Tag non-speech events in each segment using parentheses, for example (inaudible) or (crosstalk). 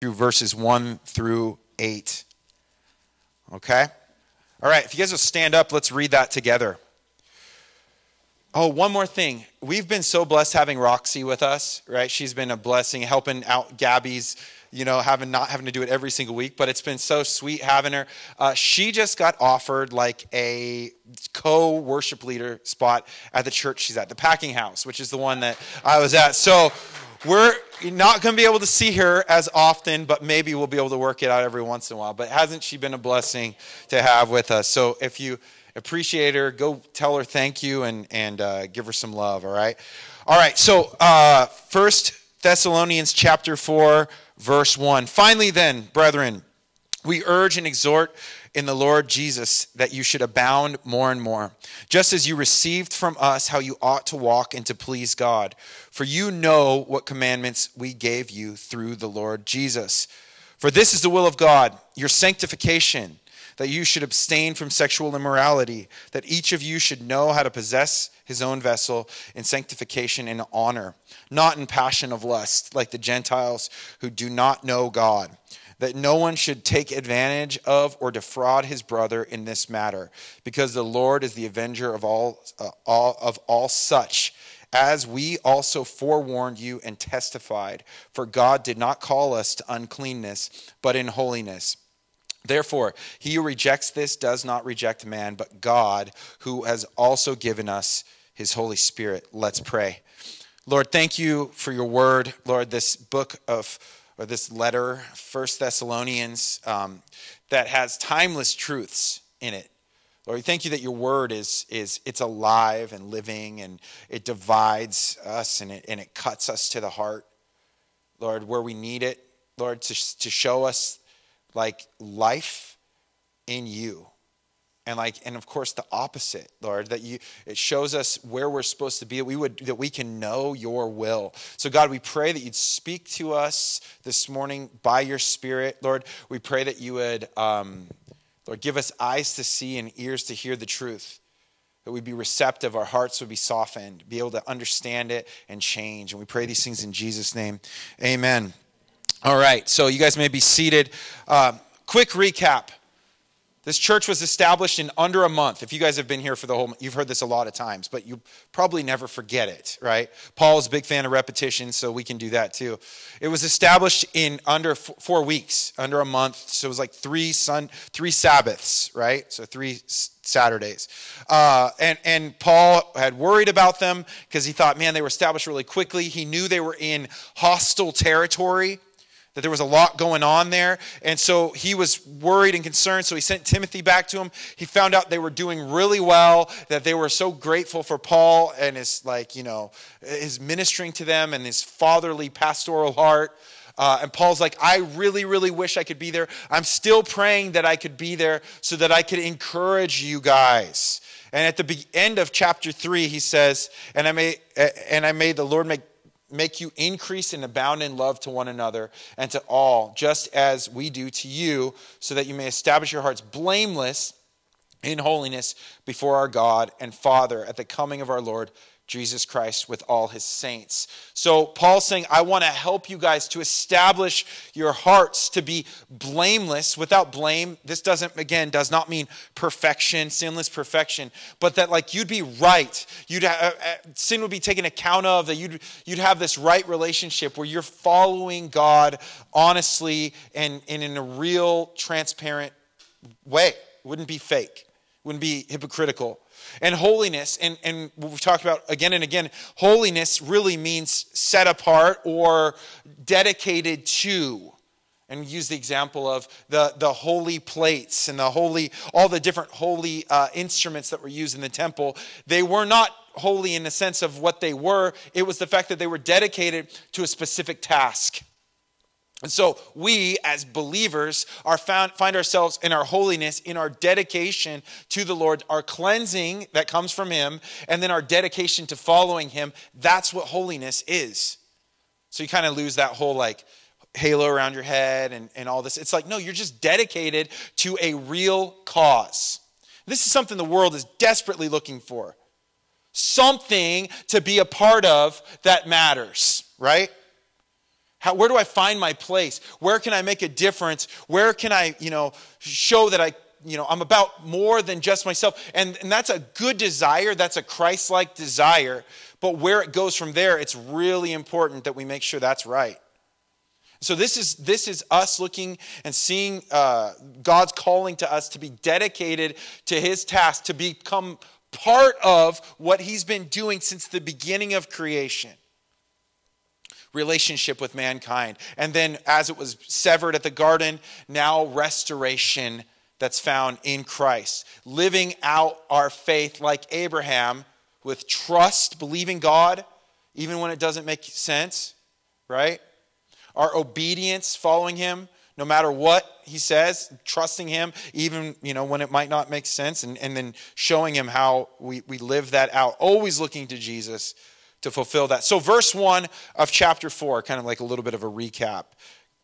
through verses 1 through 8. Okay? All right, if you guys will stand up, let's read that together. Oh, one more thing. We've been so blessed having Roxy with us, right? She's been a blessing, helping out Gabby's, you know, having not having to do it every single week, but it's been so sweet having her. Uh, she just got offered like a co worship leader spot at the church she's at, the Packing House, which is the one that I was at. So we're not going to be able to see her as often, but maybe we'll be able to work it out every once in a while. But hasn't she been a blessing to have with us? So if you appreciate her. Go tell her thank you and, and uh, give her some love, all right? All right, so uh, First Thessalonians chapter 4, verse 1. Finally, then, brethren, we urge and exhort in the Lord Jesus that you should abound more and more, just as you received from us how you ought to walk and to please God. For you know what commandments we gave you through the Lord Jesus. For this is the will of God, your sanctification that you should abstain from sexual immorality, that each of you should know how to possess his own vessel in sanctification and honor, not in passion of lust, like the Gentiles who do not know God. That no one should take advantage of or defraud his brother in this matter, because the Lord is the avenger of all, uh, all of all such as we also forewarned you and testified. For God did not call us to uncleanness, but in holiness. Therefore, he who rejects this does not reject man, but God, who has also given us his Holy Spirit. Let's pray. Lord, thank you for your word. Lord, this book of, or this letter, First Thessalonians, um, that has timeless truths in it. Lord, we thank you that your word is, is it's alive and living and it divides us and it, and it cuts us to the heart. Lord, where we need it, Lord, to, to show us like life in you and like and of course the opposite lord that you it shows us where we're supposed to be that we would that we can know your will. So god we pray that you'd speak to us this morning by your spirit lord. We pray that you would um, lord give us eyes to see and ears to hear the truth that we'd be receptive our hearts would be softened be able to understand it and change. And we pray these things in jesus name. Amen. All right, so you guys may be seated. Uh, quick recap. This church was established in under a month. If you guys have been here for the whole, you've heard this a lot of times, but you probably never forget it, right? Paul's a big fan of repetition, so we can do that too. It was established in under four weeks, under a month. So it was like three sun, three Sabbaths, right? So three Saturdays. Uh, and, and Paul had worried about them because he thought, man, they were established really quickly. He knew they were in hostile territory that there was a lot going on there. And so he was worried and concerned. So he sent Timothy back to him. He found out they were doing really well, that they were so grateful for Paul and his, like, you know, his ministering to them and his fatherly pastoral heart. Uh, and Paul's like, I really, really wish I could be there. I'm still praying that I could be there so that I could encourage you guys. And at the end of chapter three, he says, "And I may, and I made the Lord make make you increase and abound in love to one another and to all, just as we do to you, so that you may establish your hearts blameless in holiness before our God and Father at the coming of our Lord Jesus Christ with all his saints. So Paul's saying, I want to help you guys to establish your hearts to be blameless without blame. This doesn't, again, does not mean perfection, sinless perfection, but that like you'd be right. You'd uh, uh, sin would be taken account of, that you'd, you'd have this right relationship where you're following God honestly and, and in a real, transparent way. Wouldn't be fake, wouldn't be hypocritical. And holiness, and, and we've talked about again and again, holiness really means set apart or dedicated to. And use the example of the, the holy plates and the holy, all the different holy uh, instruments that were used in the temple. They were not holy in the sense of what they were, it was the fact that they were dedicated to a specific task. And so we, as believers, are found, find ourselves in our holiness, in our dedication to the Lord, our cleansing that comes from Him, and then our dedication to following Him. That's what holiness is. So you kind of lose that whole like halo around your head and, and all this. It's like, no, you're just dedicated to a real cause. This is something the world is desperately looking for. Something to be a part of that matters, right? How, where do I find my place? Where can I make a difference? Where can I, you know, show that I, you know, I'm about more than just myself? And, and that's a good desire. That's a Christ like desire. But where it goes from there, it's really important that we make sure that's right. So this is this is us looking and seeing uh, God's calling to us to be dedicated to His task, to become part of what He's been doing since the beginning of creation relationship with mankind. And then, as it was severed at the garden, now restoration that's found in Christ. Living out our faith like Abraham with trust, believing God, even when it doesn't make sense, right? Our obedience, following Him, no matter what he says, trusting him, even you know when it might not make sense, and, and then showing him how we, we live that out, always looking to Jesus to fulfill that. So, verse 1 of chapter 4, kind of like a little bit of a recap,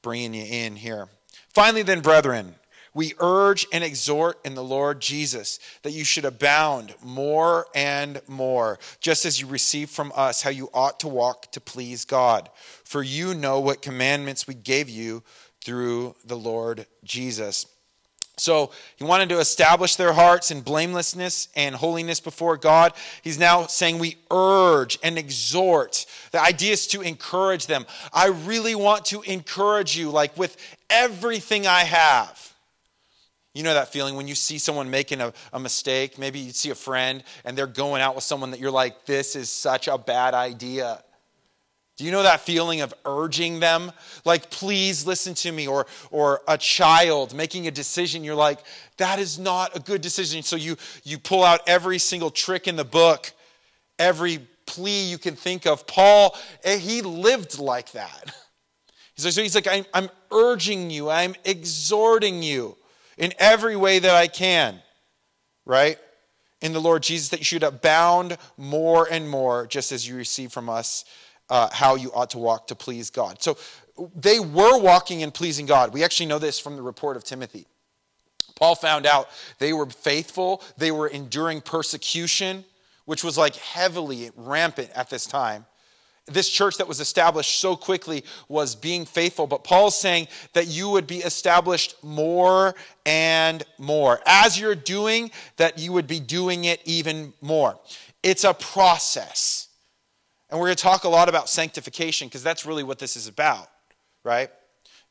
bringing you in here. Finally, then, brethren, we urge and exhort in the Lord Jesus that you should abound more and more, just as you receive from us how you ought to walk to please God. For you know what commandments we gave you through the Lord Jesus. So he wanted to establish their hearts in blamelessness and holiness before God. He's now saying we urge and exhort. The idea is to encourage them. I really want to encourage you, like with everything I have. You know that feeling when you see someone making a, a mistake? Maybe you see a friend and they're going out with someone that you're like, this is such a bad idea. Do you know that feeling of urging them? Like, please listen to me. Or, or a child making a decision, you're like, that is not a good decision. So you, you pull out every single trick in the book, every plea you can think of. Paul, eh, he lived like that. So he's like, I'm, I'm urging you, I'm exhorting you in every way that I can, right? In the Lord Jesus, that you should abound more and more, just as you receive from us uh, how you ought to walk to please God. So they were walking and pleasing God. We actually know this from the report of Timothy. Paul found out they were faithful, they were enduring persecution, which was like heavily rampant at this time. This church that was established so quickly was being faithful, but Paul's saying that you would be established more and more. As you're doing, that you would be doing it even more. It's a process. And we're going to talk a lot about sanctification because that's really what this is about, right?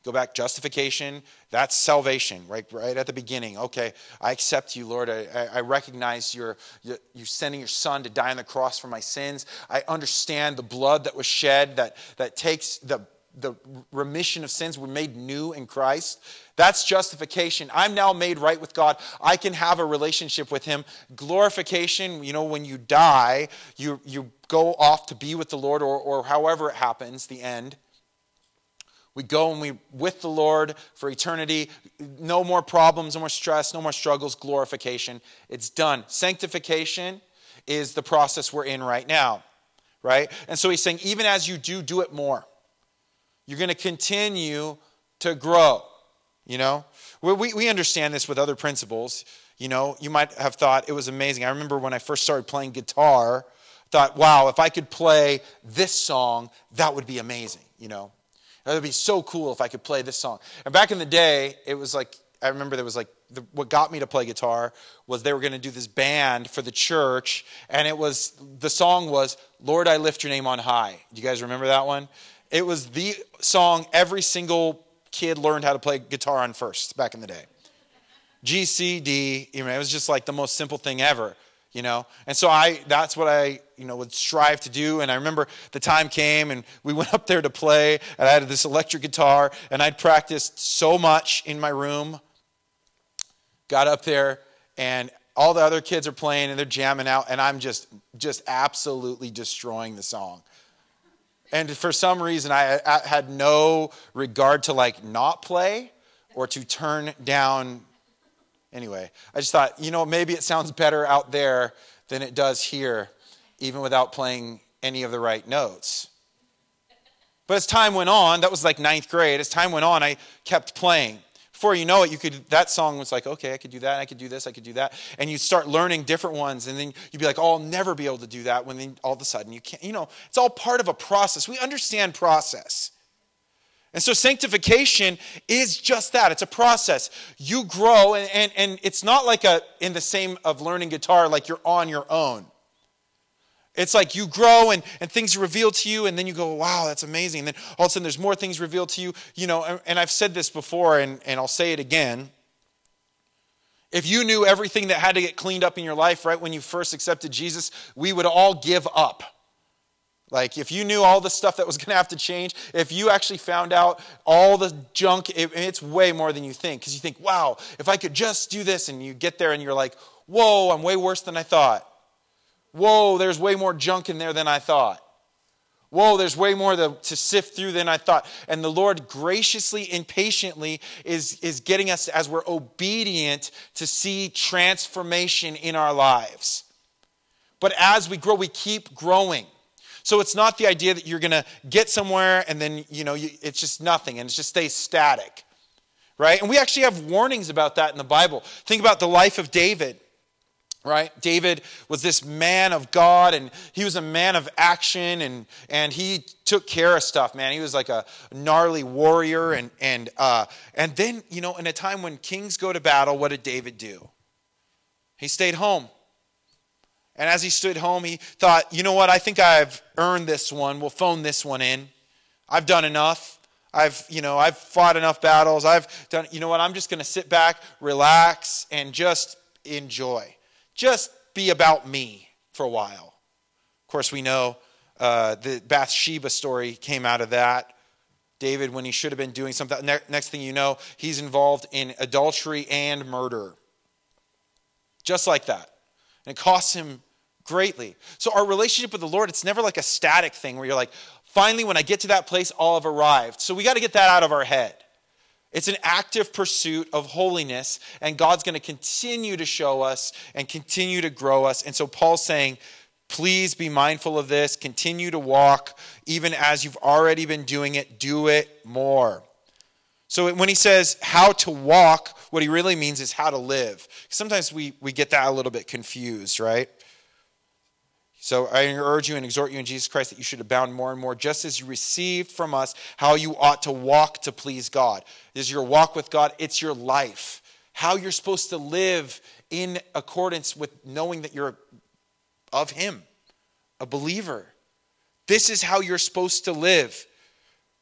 Go back, justification, that's salvation, right? Right at the beginning. Okay, I accept you, Lord. I, I recognize you're, you sending your son to die on the cross for my sins. I understand the blood that was shed that, that takes the, the remission of sins. We're made new in Christ. That's justification. I'm now made right with God. I can have a relationship with Him. Glorification, you know, when you die, you, you go off to be with the Lord, or, or however it happens, the end. We go and we with the Lord for eternity. No more problems, no more stress, no more struggles, glorification. It's done. Sanctification is the process we're in right now, right? And so he's saying, even as you do, do it more. You're going to continue to grow. You know, we, we understand this with other principles. You know, you might have thought it was amazing. I remember when I first started playing guitar, thought, wow, if I could play this song, that would be amazing. You know, it would be so cool if I could play this song. And back in the day, it was like, I remember there was like, the, what got me to play guitar was they were going to do this band for the church, and it was, the song was, Lord, I lift your name on high. Do you guys remember that one? It was the song every single kid learned how to play guitar on first back in the day. G, C, D, you know, it was just like the most simple thing ever, you know? And so I, that's what I, you know, would strive to do. And I remember the time came and we went up there to play and I had this electric guitar and I'd practiced so much in my room. Got up there and all the other kids are playing and they're jamming out and I'm just, just absolutely destroying the song. And for some reason, I, had no regard to like not play or to turn down. Anyway, I just thought, you know, maybe it sounds better out there than it does here, even without playing any of the right notes. But as time went on, that was like ninth grade. As time went on, I kept playing before you know it, you could that song was like, okay, I could do that, I could do this, I could do that. And you start learning different ones, and then you'd be like, oh, I'll never be able to do that when then all of a sudden you can't, you know, it's all part of a process. We understand process. And so sanctification is just that. It's a process. You grow, and, and, and it's not like a in the same of learning guitar, like you're on your own. It's like you grow and, and things are revealed to you, and then you go, wow, that's amazing. And then all of a sudden there's more things revealed to you. You know, and, and I've said this before, and, and I'll say it again. If you knew everything that had to get cleaned up in your life right when you first accepted Jesus, we would all give up. Like, if you knew all the stuff that was (laughs) going to have to change, if you actually found out all the junk, it, it's way more than you think. Because you think, wow, if I could just do this, and you get there and you're like, whoa, I'm way worse than I thought. Whoa, there's way more junk in there than I thought. Whoa, there's way more to, to, sift through than I thought. And the Lord graciously and patiently is, is getting us, as we're obedient, to see transformation in our lives. But as we grow, we keep growing. So it's not the idea that you're going to get somewhere and then, you know, you, it's just nothing and it just stays static, right? And we actually have warnings about that in the Bible. Think about the life of David right david was this man of god and he was a man of action and and he took care of stuff man he was like a gnarly warrior and and uh and then you know in a time when kings go to battle what did david do he stayed home and as he stood home, he thought, you know what? I think I've earned this one. We'll phone this one in. I've done enough. I've, you know, I've fought enough battles. I've done, you know what? I'm just going to sit back, relax, and just enjoy. Just be about me for a while. Of course, we know uh, the Bathsheba story came out of that. David, when he should have been doing something, next thing you know, he's involved in adultery and murder. Just like that. And it costs him greatly. So our relationship with the Lord, it's never like a static thing where you're like, finally, when I get to that place, I'll have arrived. So we got to get that out of our head. It's an active pursuit of holiness, and God's going to continue to show us and continue to grow us. And so Paul's saying, please be mindful of this, continue to walk, even as you've already been doing it, do it more. So when he says how to walk, what he really means is how to live. Sometimes we, we get that a little bit confused, right? So I urge you and exhort you in Jesus Christ that you should abound more and more, just as you received from us how you ought to walk to please God. This is your walk with God, it's your life. How you're supposed to live in accordance with knowing that you're of Him, a believer. This is how you're supposed to live,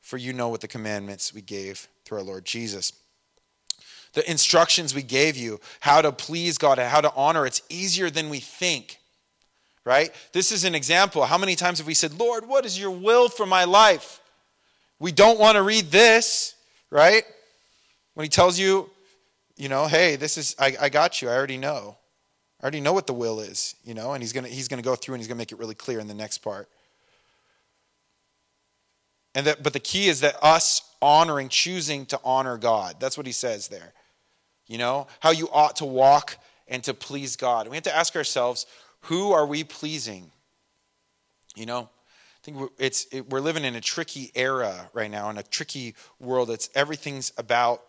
for you know what the commandments we gave through our Lord Jesus. The instructions we gave you, how to please God how to honor, it's easier than we think right? This is an example. How many times have we said, Lord, what is your will for my life? We don't want to read this, right? When he tells you, you know, hey, this is, I, I got you. I already know. I already know what the will is, you know, and he's to he's to go through and he's to make it really clear in the next part. And that, but the key is that us honoring, choosing to honor God. That's what he says there. You know, how you ought to walk and to please God. We have to ask ourselves, who are we pleasing? You know, I think it's, it, we're living in a tricky era right now, in a tricky world. It's everything's about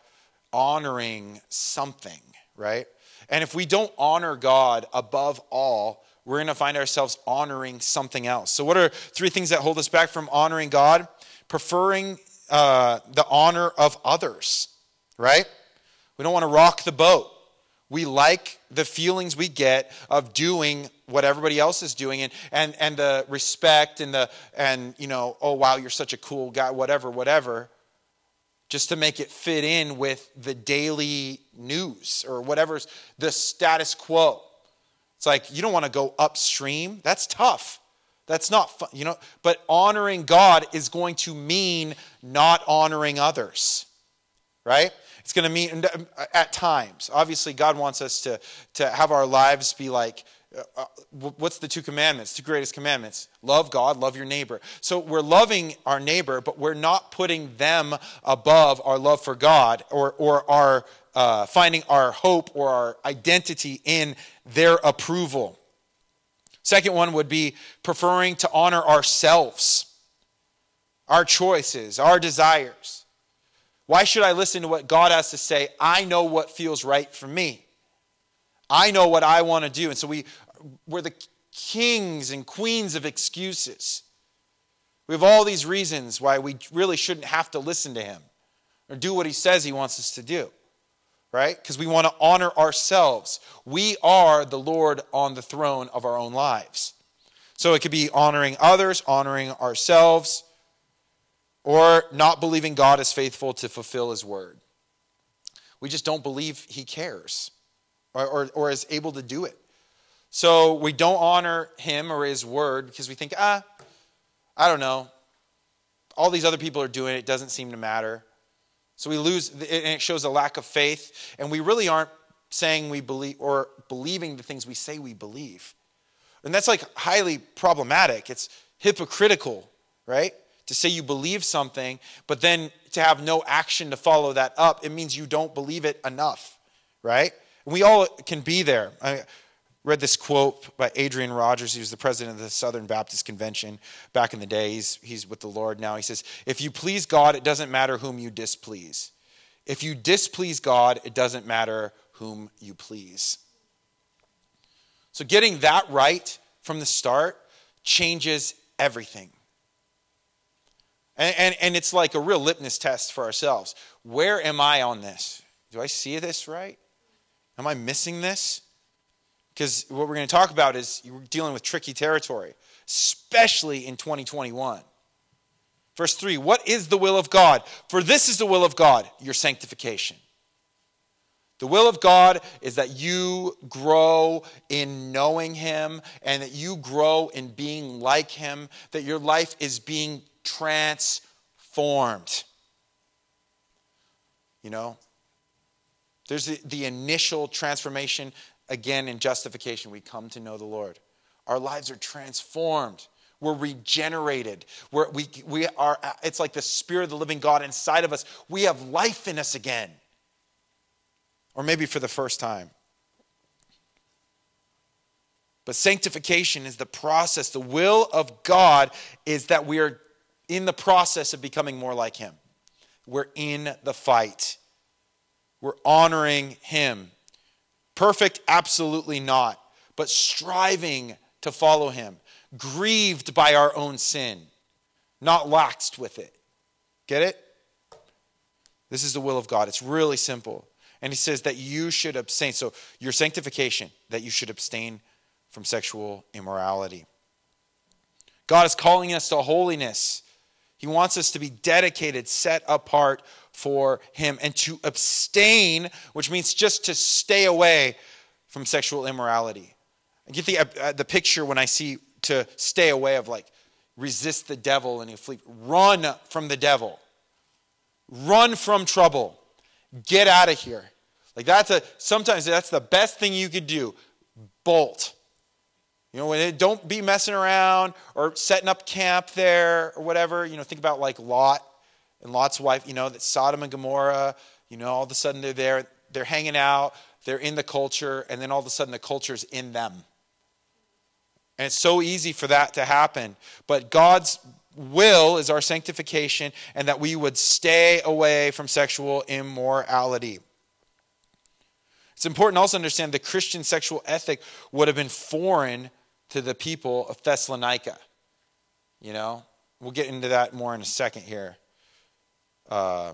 honoring something, right? And if we don't honor God above all, we're going to find ourselves honoring something else. So, what are three things that hold us back from honoring God? Preferring uh, the honor of others, right? We don't want to rock the boat. We like the feelings we get of doing what everybody else is doing and, and, and the respect and the and you know oh wow you're such a cool guy whatever whatever just to make it fit in with the daily news or whatever's the status quo. It's like you don't want to go upstream. That's tough. That's not fun you know but honoring god is going to mean not honoring others right it's going to mean at times. Obviously god wants us to to have our lives be like uh, uh what's the two commandments two greatest commandments? Love god love your neighbor. So we're loving our neighbor but we're not putting them above our love for god or or our uh, finding our hope or our identity in their approval. Second one would be preferring to honor ourselves our choices our desires why should I listen to what God has to say? I know what feels right for me. I know what I want to do. And so we, we're the kings and queens of excuses. We have all these reasons why we really shouldn't have to listen to him or do what he says he wants us to do, right? Because we want to honor ourselves. We are the Lord on the throne of our own lives. So it could be honoring others, honoring ourselves, or not believing God is faithful to fulfill his word. We just don't believe he cares or, or, or is able to do it. So we don't honor him or his word because we think, ah, I don't know. All these other people are doing it, it doesn't seem to matter. So we lose, and it shows a lack of faith, and we really aren't saying we believe or believing the things we say we believe. And that's like highly problematic. It's hypocritical, right? To say you believe something, but then to have no action to follow that up, it means you don't believe it enough, right? We all can be there. I, read this quote by Adrian Rogers. He was the president of the Southern Baptist Convention back in the day. He's, he's with the Lord now. He says, If you please God, it doesn't matter whom you displease. If you displease God, it doesn't matter whom you please. So, getting that right from the start changes everything. And, and, and it's like a real litmus test for ourselves. Where am I on this? Do I see this right? Am I missing this? Because what we're going to talk about is you're dealing with tricky territory, especially in 2021. Verse 3 What is the will of God? For this is the will of God, your sanctification. The will of God is that you grow in knowing Him and that you grow in being like Him, that your life is being transformed. You know, there's the, the initial transformation again in justification, we come to know the Lord. Our lives are transformed. We're regenerated. We're, we, we are, it's like the Spirit of the living God inside of us. We have life in us again. Or maybe for the first time. But sanctification is the process. The will of God is that we are in the process of becoming more like Him. We're in the fight. We're honoring Him. Perfect? Absolutely not. But striving to follow him, grieved by our own sin, not laxed with it. Get it? This is the will of God. It's really simple. And he says that you should abstain. So, your sanctification, that you should abstain from sexual immorality. God is calling us to holiness. He wants us to be dedicated, set apart for him and to abstain, which means just to stay away from sexual immorality. I get the, uh, the picture when I see to stay away of like resist the devil and you flee. Run from the devil. Run from trouble. Get out of here. Like that's a sometimes that's the best thing you could do. Bolt. You know, don't be messing around or setting up camp there or whatever. You know, think about like Lot and Lot's wife, you know, that Sodom and Gomorrah, you know, all of a sudden they're there, they're hanging out, they're in the culture, and then all of a sudden the culture's in them. And it's so easy for that to happen. But God's will is our sanctification and that we would stay away from sexual immorality. It's important also to understand the Christian sexual ethic would have been foreign to the people of Thessalonica. You know, we'll get into that more in a second here. Uh,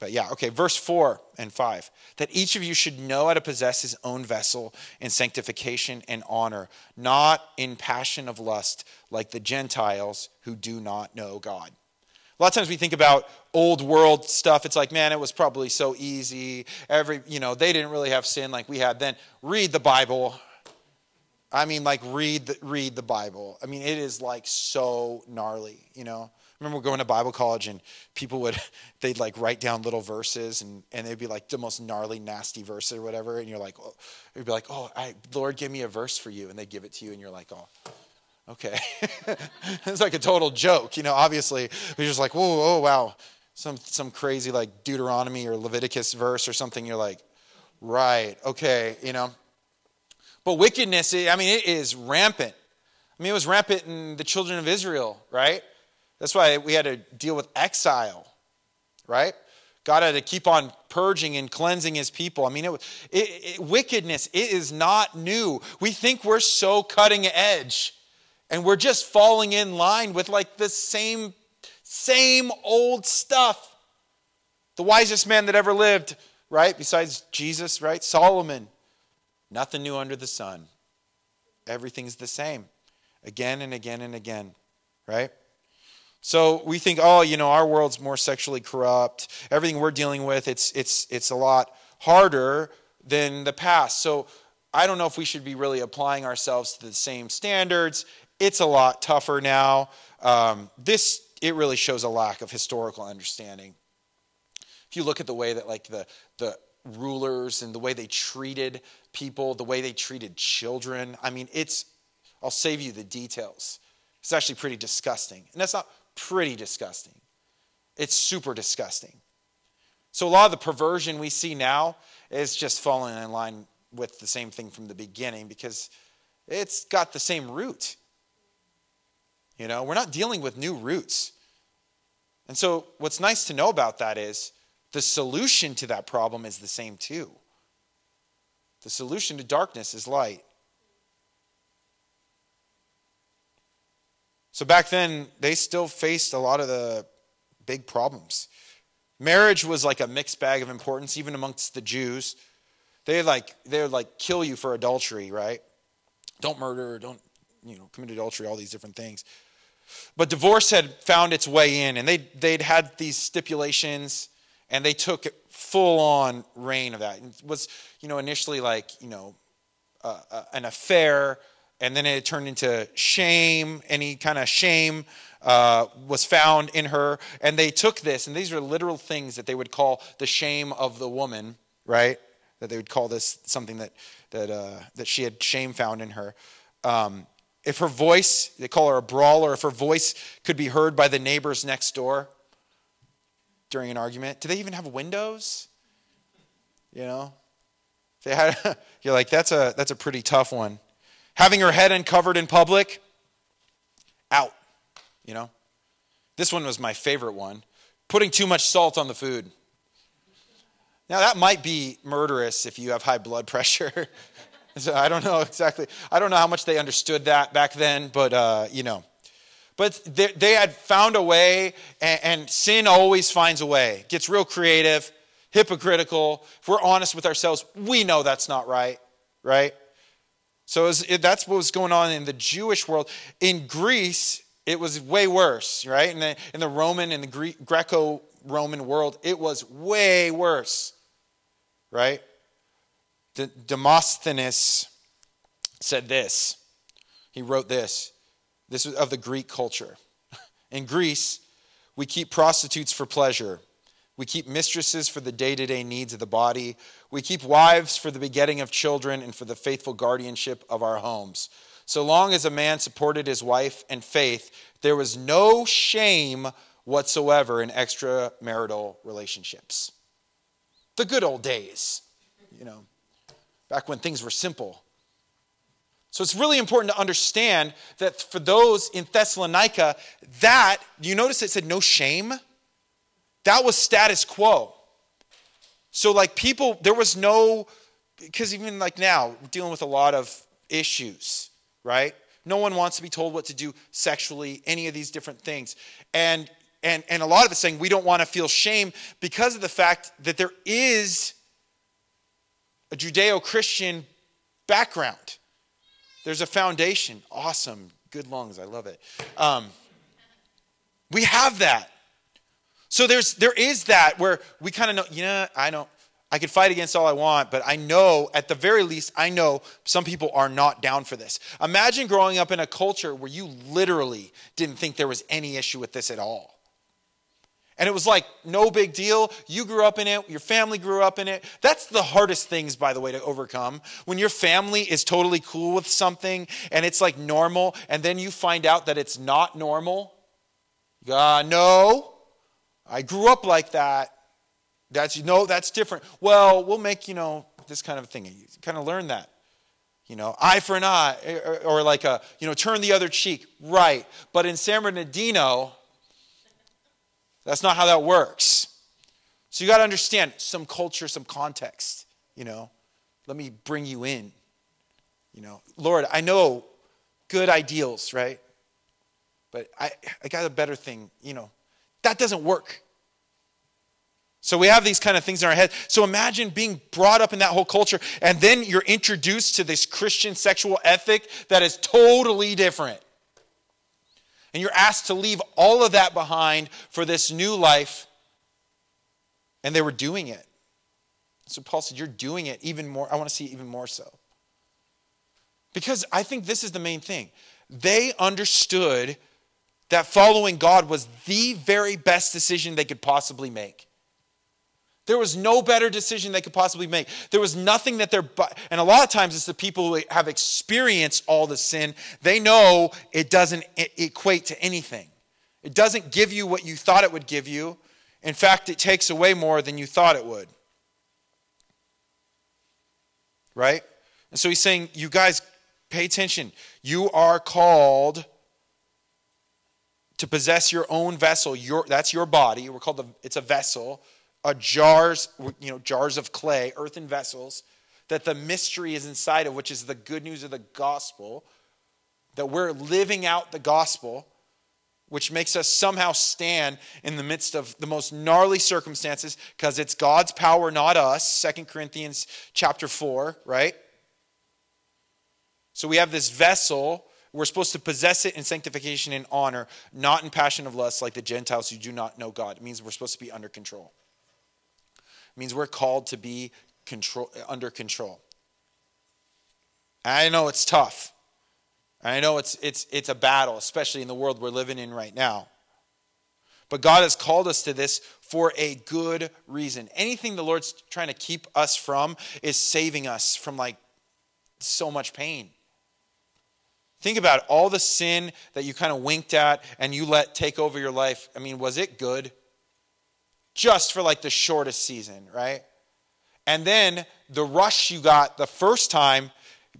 but yeah, okay, verse 4 and 5. That each of you should know how to possess his own vessel in sanctification and honor, not in passion of lust like the Gentiles who do not know God. A lot of times we think about old world stuff. It's like, man, it was probably so easy. Every, you know, they didn't really have sin like we had then. Read the Bible. I mean, like, read the, read the Bible. I mean, it is like so gnarly, you know I remember going to Bible college and people would (laughs) they'd like write down little verses and, and they'd be like the most gnarly, nasty verse or whatever, and you're like, oh, it'd be like, oh, I, Lord, give me a verse for you, and they give it to you, and you're like, oh, okay. (laughs) it's like a total joke, you know. Obviously, you're just like, whoa, oh, wow, some some crazy like Deuteronomy or Leviticus verse or something. You're like, right, okay, you know. But wickedness, I mean, it is rampant. I mean, it was rampant in the children of Israel, right? That's why we had to deal with exile, right? God had to keep on purging and cleansing his people. I mean, it, it, it, wickedness, it is not new. We think we're so cutting edge. And we're just falling in line with like the same, same old stuff. The wisest man that ever lived, right? Besides Jesus, right? Solomon. Nothing new under the sun. Everything's the same again and again and again, right? So we think, oh, you know, our world's more sexually corrupt. Everything we're dealing with, it's it's it's a lot harder than the past. So I don't know if we should be really applying ourselves to the same standards. It's a lot tougher now. Um, this it really shows a lack of historical understanding. If you look at the way that like the the rulers and the way they treated people, the way they treated children, I mean, it's I'll save you the details. It's actually pretty disgusting. And that's not pretty disgusting, it's super disgusting. So, a lot of the perversion we see now is just falling in line with the same thing from the beginning because it's got the same root. You know, we're not dealing with new roots. And so, what's nice to know about that is the solution to that problem is the same too. The solution to darkness is light. So back then, they still faced a lot of the big problems. Marriage was like a mixed bag of importance, even amongst the Jews. They like they would like kill you for adultery, right? Don't murder, don't you know commit adultery, all these different things. But divorce had found its way in, and they they'd had these stipulations, and they took full on reign of that. It was you know initially like you know uh, uh, an affair and then it turned into shame. Any kind of shame uh, was found in her. And they took this, and these are literal things that they would call the shame of the woman, right? That they would call this something that, that, uh, that she had shame found in her. Um, if her voice, they call her a brawler, if her voice could be heard by the neighbors next door during an argument, do they even have windows? You know? They had, (laughs) you're like, that's a, that's a pretty tough one having her head uncovered in public, out, you know. This one was my favorite one putting too much salt on the food. Now, that might be murderous if you have high blood (laughs) pressure. (laughs) so I don't know exactly. I don't know how much they understood that back then, but, uh, you know. But they, they, had found a way, and, and sin always finds a way. Gets real creative, hypocritical. If we're honest with ourselves, we know that's not right, right? So it was, it, that's what was going on in the Jewish world. In Greece, it was way worse, right? In the, in the Roman and the Greco Roman world, it was way worse, right? De- Demosthenes said this. He wrote this. This was of the Greek culture. (laughs) In Greece, we keep prostitutes for pleasure we keep mistresses for the day to day needs of the body. We keep wives for the begetting of children and for the faithful guardianship of our homes. So long as a man supported his wife and faith, there was no shame whatsoever in extramarital relationships. The good old days, you know, back when things were simple. So it's really important to understand that for those in Thessalonica, that, you notice it said no shame? That was status quo. So, like, people, there was no, because even like now, we're dealing with a lot of issues, right? No one wants to be told what to do sexually, any of these different things. And and, and a lot of it's saying we don't want to feel shame because of the fact that there is a Judeo Christian background. There's a foundation. Awesome. Good lungs. I love it. Um, we have that. So there's there is that where we kind of know, you know, I don't I could fight against all I want, but I know at the very least I know some people are not down for this. Imagine growing up in a culture where you literally didn't think there was any issue with this at all. And it was like no big deal. You grew up in it, your family grew up in it. That's the hardest things, by the way, to overcome. When your family is totally cool with something and it's like normal, and then you find out that it's not normal. Uh, no, I grew up like that. That's know that's different. Well, we'll make you know this kind of thing. You kind of learn that. You know, eye for an eye, or like a you know, turn the other cheek. Right, but in San Bernardino, that's not how that works. So you got to understand some culture, some context. You know, let me bring you in. You know, Lord, I know good ideals, right? But I, I got a better thing, you know. That doesn't work. So we have these kind of things in our head. So imagine being brought up in that whole culture, and then you're introduced to this Christian sexual ethic that is totally different. And you're asked to leave all of that behind for this new life. And they were doing it. So Paul said, You're doing it even more. I want to see even more so. Because I think this is the main thing. They understood that following God was the very best decision they could possibly make. There was no better decision they could possibly make. There was nothing that they're, and a lot of times it's the people who have experienced all the sin. They know it doesn't equate to anything. It doesn't give you what you thought it would give you. In fact, it takes away more than you thought it would. Right? And so he's saying, you guys pay attention. You are called to possess your own vessel. Your, that's your body. We're called the, it's a vessel a jars, you know, jars of clay, earthen vessels, that the mystery is inside of, which is the good news of the gospel, that we're living out the gospel, which makes us somehow stand in the midst of the most gnarly circumstances, because it's God's power, not us. Second Corinthians chapter 4, right? So we have this vessel. We're supposed to possess it in sanctification and honor, not in passion of lust like the Gentiles who do not know God. It means we're supposed to be under control. It means we're called to be control, under control. I know it's tough. I know it's, it's, it's a battle, especially in the world we're living in right now. But God has called us to this for a good reason. Anything the Lord's trying to keep us from is saving us from like so much pain. Think about all the sin that you kind of winked at and you let take over your life. I mean, was it good? Just for like the shortest season, right? And then the rush you got the first time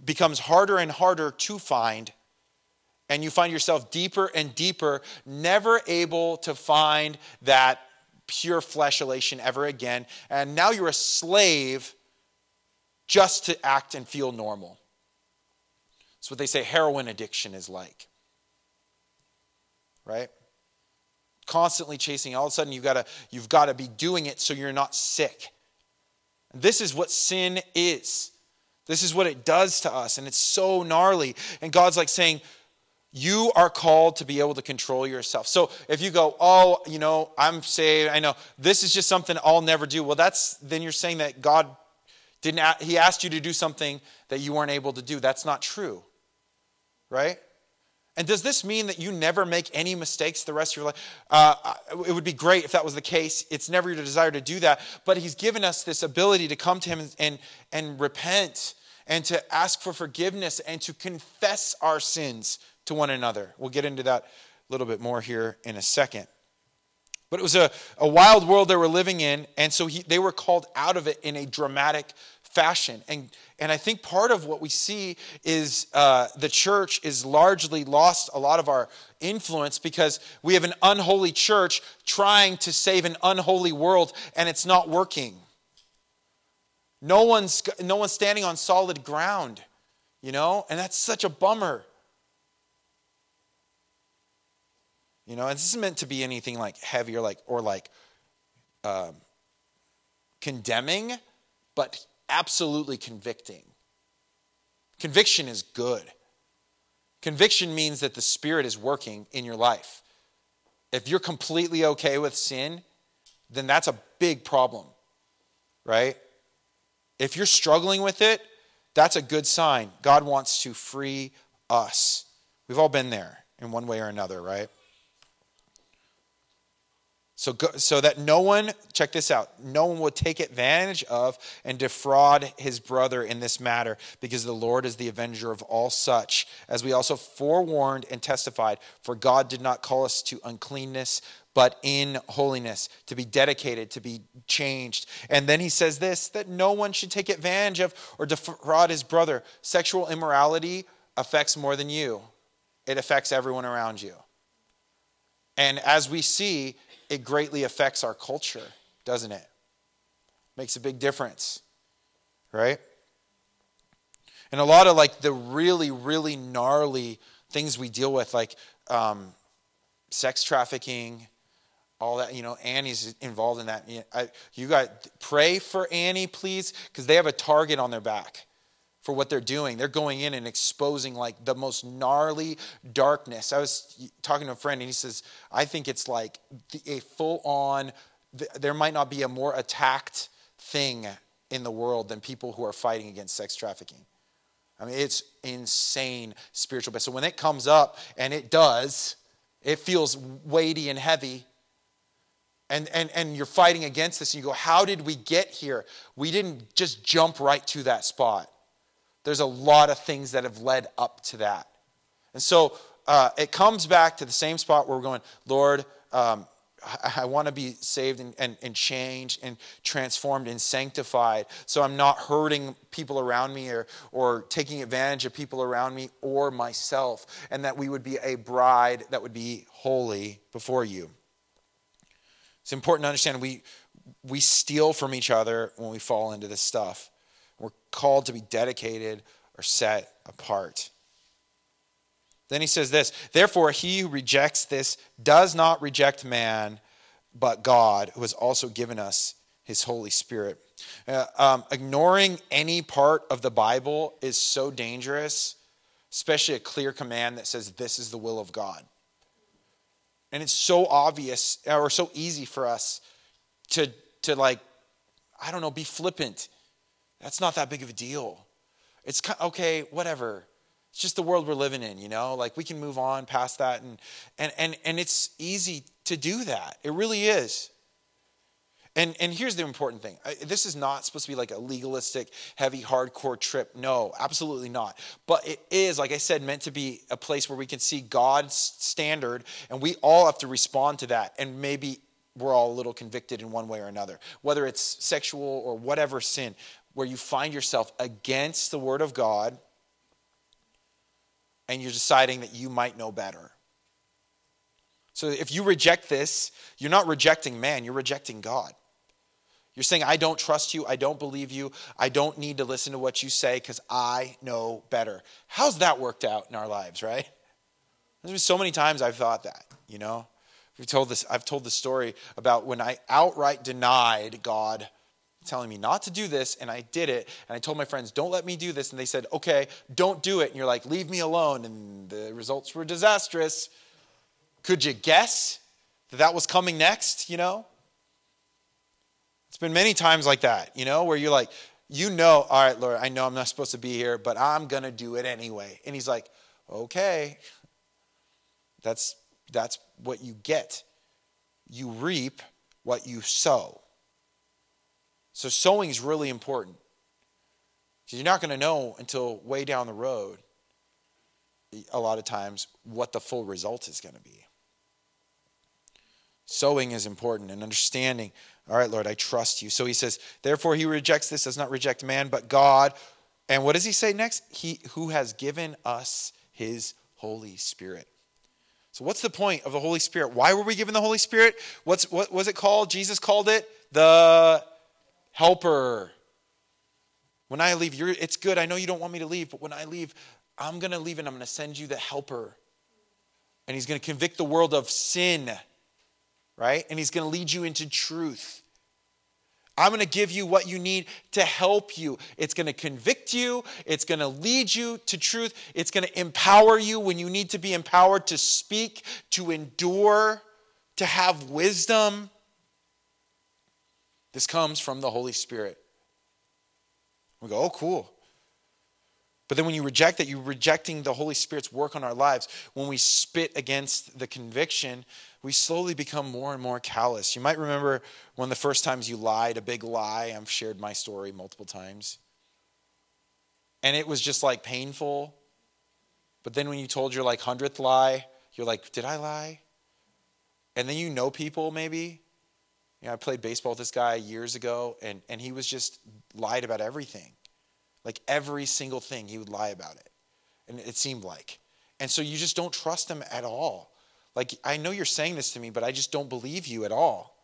becomes harder and harder to find. And you find yourself deeper and deeper, never able to find that pure flesh elation ever again. And now you're a slave just to act and feel normal. That's what they say heroin addiction is like. Right? Constantly chasing all of a sudden you've got to you've got to be doing it so you're not sick. This is what sin is. This is what it does to us and it's so gnarly. And god's like saying you are called to be able to control yourself. So if you go oh you know i'm saved i know this is just something i'll never do well that's then you're saying that god didn't he asked you to do something that you weren't able to do. That's not true right and does this mean that you never make any mistakes the rest of your life? Uh, it would be great if that was the case. It's never your desire to do that. But He's given us this ability to come to Him and, and, repent and to ask for forgiveness and to confess our sins to one another. We'll get into that a little bit more here in a second. But it was a, a wild world they were living in, and so he, they were called out of it in a dramatic fashion. And, and I think part of what we see is uh, the church is largely lost a lot of our influence because we have an unholy church trying to save an unholy world, and it's not working. No one's, no one's standing on solid ground, you know, and that's such a bummer. You know, and this isn't meant to be anything like heavy or like or like um, condemning, but absolutely convicting. Conviction is good. Conviction means that the Spirit is working in your life. If you're completely okay with sin, then that's a big problem, right? If you're struggling with it, that's a good sign. God wants to free us. We've all been there in one way or another, right? So, go, so that no one, check this out, no one will take advantage of and defraud his brother in this matter, because the Lord is the avenger of all such, as we also forewarned and testified. For God did not call us to uncleanness, but in holiness, to be dedicated, to be changed. And then he says this that no one should take advantage of or defraud his brother. Sexual immorality affects more than you, it affects everyone around you. And as we see, it greatly affects our culture, doesn't it? Makes a big difference, right? And a lot of like the really, really gnarly things we deal with, like um, sex trafficking, all that. You know, Annie's involved in that. You got pray for Annie, please, because they have a target on their back for what they're doing. They're going in and exposing like the most gnarly darkness. I was talking to a friend and he says, I think it's like a full on, there might not be a more attacked thing in the world than people who are fighting against sex trafficking. I mean, it's insane spiritual. So when it comes up, and it does, it feels weighty and heavy. And, and, and you're fighting against this, and you go, How did we get here? We didn't just jump right to that spot. There's a lot of things that have led up to that. And so uh, it comes back to the same spot where we're going, Lord, um, I, I want to be saved and, and, and changed and transformed and sanctified so I'm not hurting people around me or, or taking advantage of people around me or myself, and that we would be a bride that would be holy before you. It's important to understand we, we steal from each other when we fall into this stuff. We're called to be dedicated or set apart. Then he says this Therefore, he who rejects this does not reject man, but God, who has also given us his Holy Spirit. Uh, um, ignoring any part of the Bible is so dangerous, especially a clear command that says, This is the will of God. And it's so obvious or so easy for us to, to like, I don't know, be flippant that's not that big of a deal. It's okay, whatever. It's just the world we're living in, you know? Like we can move on past that and and and and it's easy to do that. It really is. And and here's the important thing. This is not supposed to be like a legalistic, heavy, hardcore trip. No, absolutely not. But it is, like I said, meant to be a place where we can see God's standard and we all have to respond to that. And maybe we're all a little convicted in one way or another, whether it's sexual or whatever sin where you find yourself against the Word of God and you're deciding that you might know better. So if you reject this, you're not rejecting man, you're rejecting God. You're saying, I don't trust you, I don't believe you, I don't need to listen to what you say because I know better. How's that worked out in our lives, right? There's been so many times I've thought that, you know? We've told this, I've told the story about when I outright denied God telling me not to do this, and I did it. And I told my friends, don't let me do this. And they said, okay, don't do it. And you're like, leave me alone. And the results were disastrous. Could you guess that that was coming next, you know? It's been many times like that, you know, where you're like, you know, all right, Lord, I know I'm not supposed to be here, but I'm going to do it anyway. And he's like, okay. That's, that's what you get. You reap what you sow. So sowing is really important. You're not going to know until way down the road, a lot of times, what the full result is going to be. Sowing is important and understanding. All right, Lord, I trust you. So he says, therefore, he rejects this, does not reject man, but God. And what does he say next? He who has given us his Holy Spirit. So, what's the point of the Holy Spirit? Why were we given the Holy Spirit? What's, what was it called? Jesus called it the helper. When I leave, you're, it's good. I know you don't want me to leave, but when I leave, I'm going to leave and I'm going to send you the helper. And he's going to convict the world of sin, right? And he's going to lead you into truth. I'm going to give you what you need to help you. It's going to convict you. It's going to lead you to truth. It's going to empower you when you need to be empowered to speak, to endure, to have wisdom. This comes from the Holy Spirit. We go, oh, cool. But then when you reject that, you're rejecting the Holy Spirit's work on our lives. When we spit against the conviction, we slowly become more and more callous. You might remember one of the first times you lied, a big lie. I've shared my story multiple times. And it was just like painful. But then when you told your like hundredth lie, you're like, did I lie? And then you know people maybe you know, I played baseball with this guy years ago, and, and he was just lied about everything. Like every single thing, he would lie about it. And it seemed like. And so you just don't trust him at all. Like, I know you're saying this to me, but I just don't believe you at all.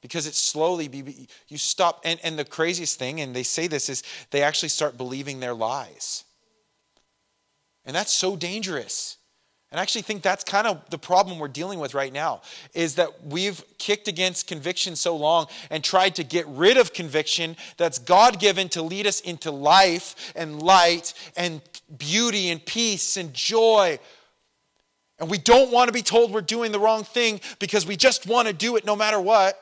Because it slowly, be, you stop. And, and the craziest thing, and they say this, is they actually start believing their lies. And that's so dangerous. And I actually think that's kind of the problem we're dealing with right now is that we've kicked against conviction so long and tried to get rid of conviction that's God given to lead us into life and light and beauty and peace and joy. And we don't want to be told we're doing the wrong thing because we just want to do it no matter what.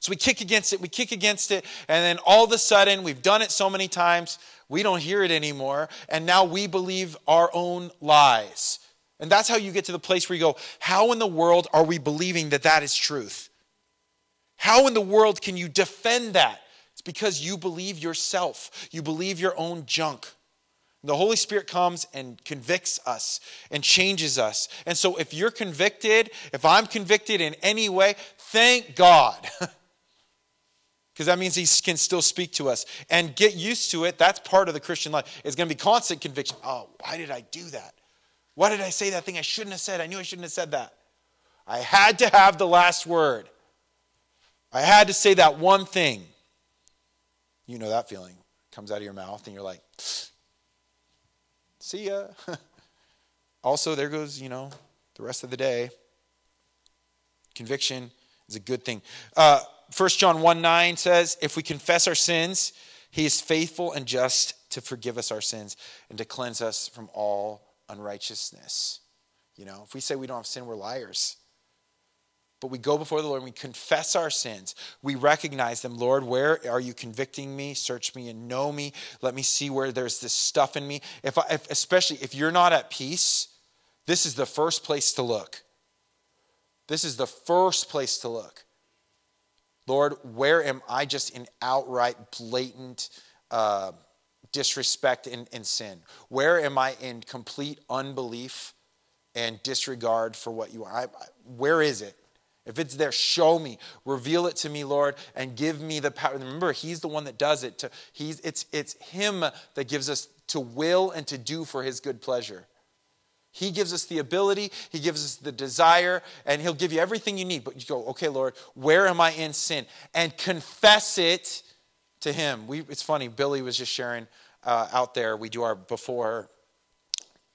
So we kick against it, we kick against it, and then all of a sudden, we've done it so many times, we don't hear it anymore, and now we believe our own lies. And that's how you get to the place where you go, How in the world are we believing that that is truth? How in the world can you defend that? It's because you believe yourself, you believe your own junk. The Holy Spirit comes and convicts us and changes us. And so, if you're convicted, if I'm convicted in any way, thank God. (laughs) because that means he can still speak to us and get used to it that's part of the christian life it's going to be constant conviction oh why did i do that why did I say that thing I shouldn't have said? I knew I shouldn't have said that. I had to have the last word. I had to say that one thing. You know that feeling. comes out of your mouth and you're like, see ya. (laughs) also, there goes, you know, the rest of the day. Conviction is a good thing. Uh, 1 John 1 9 says, If we confess our sins, he is faithful and just to forgive us our sins and to cleanse us from all unrighteousness. You know, if we say we don't have sin, we're liars. But we go before the Lord and we confess our sins. We recognize them. Lord, where are you convicting me? Search me and know me. Let me see where there's this stuff in me. If, I, if especially if you're not at peace, this is the first place to look. This is the first place to look. Lord, where am I just in outright, blatant uh, disrespect and, and sin? Where am I in complete unbelief and disregard for what you are? I, where is it? If it's there, show me, reveal it to me, Lord, and give me the power. Remember, He's the one that does it. To, he's, it's, it's Him that gives us to will and to do for His good pleasure. He gives us the ability, He gives us the desire, and He'll give you everything you need. But you go, okay, Lord, where am I in sin? And confess it to Him. We, it's funny, Billy was just sharing uh, out there. We do our before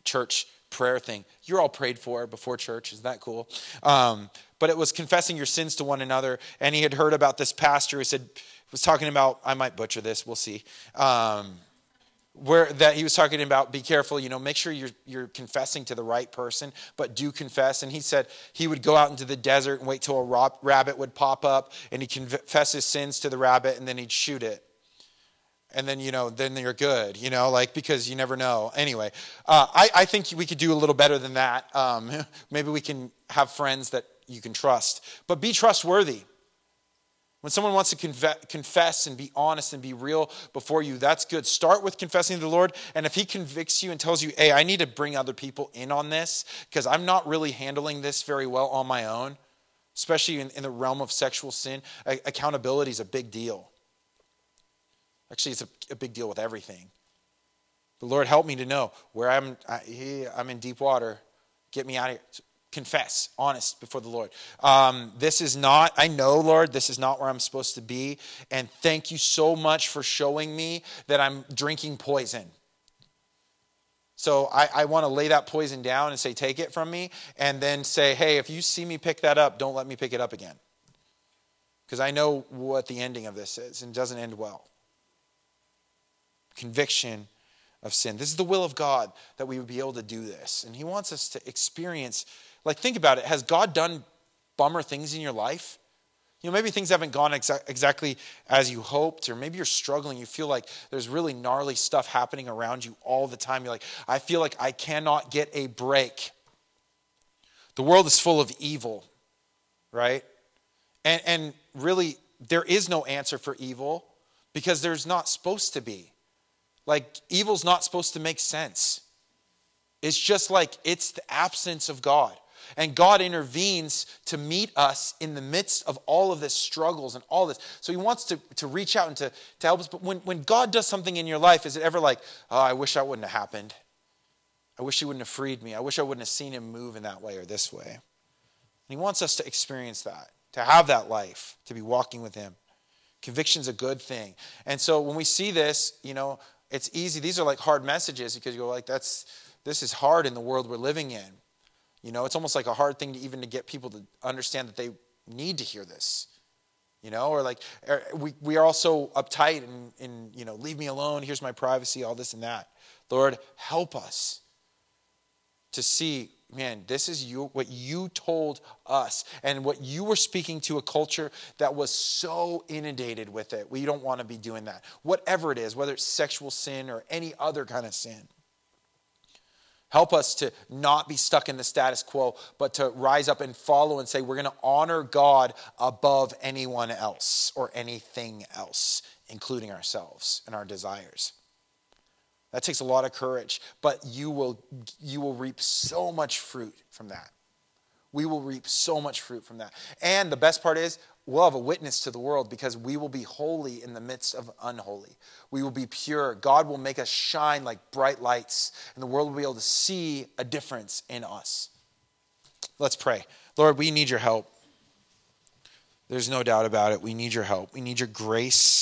church prayer thing. You're all prayed for before church. Isn't that cool? Um, but it was confessing your sins to one another. And he had heard about this pastor who said, was talking about, I might butcher this, we'll see. Um, where that he was talking about be careful you know make sure you're, you're confessing to the right person but do confess. And he said he would go out into the desert and wait till a rabbit would pop up and he'd confess his sins to the rabbit and then he'd shoot it. And then you know then you're good you know like because you never know. Anyway uh, I, I think we could do a little better than that. Um, (laughs) maybe we can have friends that you can trust. But be trustworthy when someone wants to confess and be honest and be real before you, that's good. Start with confessing to the Lord. And if He convicts you and tells you, hey, I need to bring other people in on this because I'm not really handling this very well on my own, especially in, in the realm of sexual sin, accountability is a big deal. Actually, it's a, a big deal with everything. The Lord help me to know where I'm, I, I'm in deep water. Get me out of here confess, honest before the Lord. Um, this is not, I know, Lord, this is not where I'm supposed to be. And thank you so much for showing me that I'm drinking poison. So I, I want to lay that poison down and say, take it from me. And then say, hey, if you see me pick that up, don't let me pick it up again. Because I know what the ending of this is, and it doesn't end well. Conviction of sin. This is the will of God that we would be able to do this. And He wants us to experience like, think about it. Has God done bummer things in your life? You know, maybe things haven't gone exa- exactly as you hoped, or maybe you're struggling. You feel like there's really gnarly stuff happening around you all the time. You're like, I feel like I cannot get a break. The world is full of evil, right? And, and really, there is no answer for evil because there's not supposed to be. Like, evil's not supposed to make sense. It's just like it's the absence of God. And God intervenes to meet us in the midst of all of this struggles and all this. So He wants to, to reach out and to, to help us. But when, when God does something in your life, is it ever like, oh, I wish that wouldn't have happened? I wish He wouldn't have freed me. I wish I wouldn't have seen Him move in that way or this way. And He wants us to experience that, to have that life, to be walking with Him. Conviction's a good thing. And so when we see this, you know, it's easy. These are like hard messages because you go like, that's this is hard in the world we're living in. You know, it's almost like a hard thing to even to get people to understand that they need to hear this. You know, or like er, we, we are all so uptight and, and, you know, leave me alone, here's my privacy, all this and that. Lord, help us to see, man, this is you, what you told us and what you were speaking to a culture that was so inundated with it. We don't want to be doing that. Whatever it is, whether it's sexual sin or any other kind of sin. Help us to not be stuck in the status quo, but to rise up and follow and say, we're going to honor God above anyone else or anything else, including ourselves and our desires. That takes a lot of courage, but you will, you will reap so much fruit from that. We will reap so much fruit from that. And the best part is, we'll have a witness to the world because we will be holy in the midst of unholy. We will be pure. God will make us shine like bright lights, and the world will be able to see a difference in us. Let's pray. Lord, we need your help. There's no doubt about it. We need your help. We need your grace.